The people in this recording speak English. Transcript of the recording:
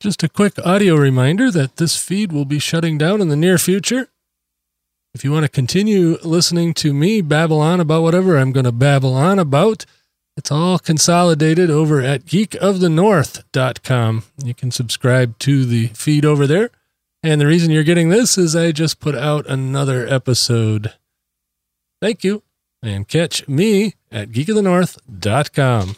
Just a quick audio reminder that this feed will be shutting down in the near future. If you want to continue listening to me babble on about whatever I'm going to babble on about, it's all consolidated over at geekofthenorth.com. You can subscribe to the feed over there. And the reason you're getting this is I just put out another episode. Thank you, and catch me at geekofthenorth.com.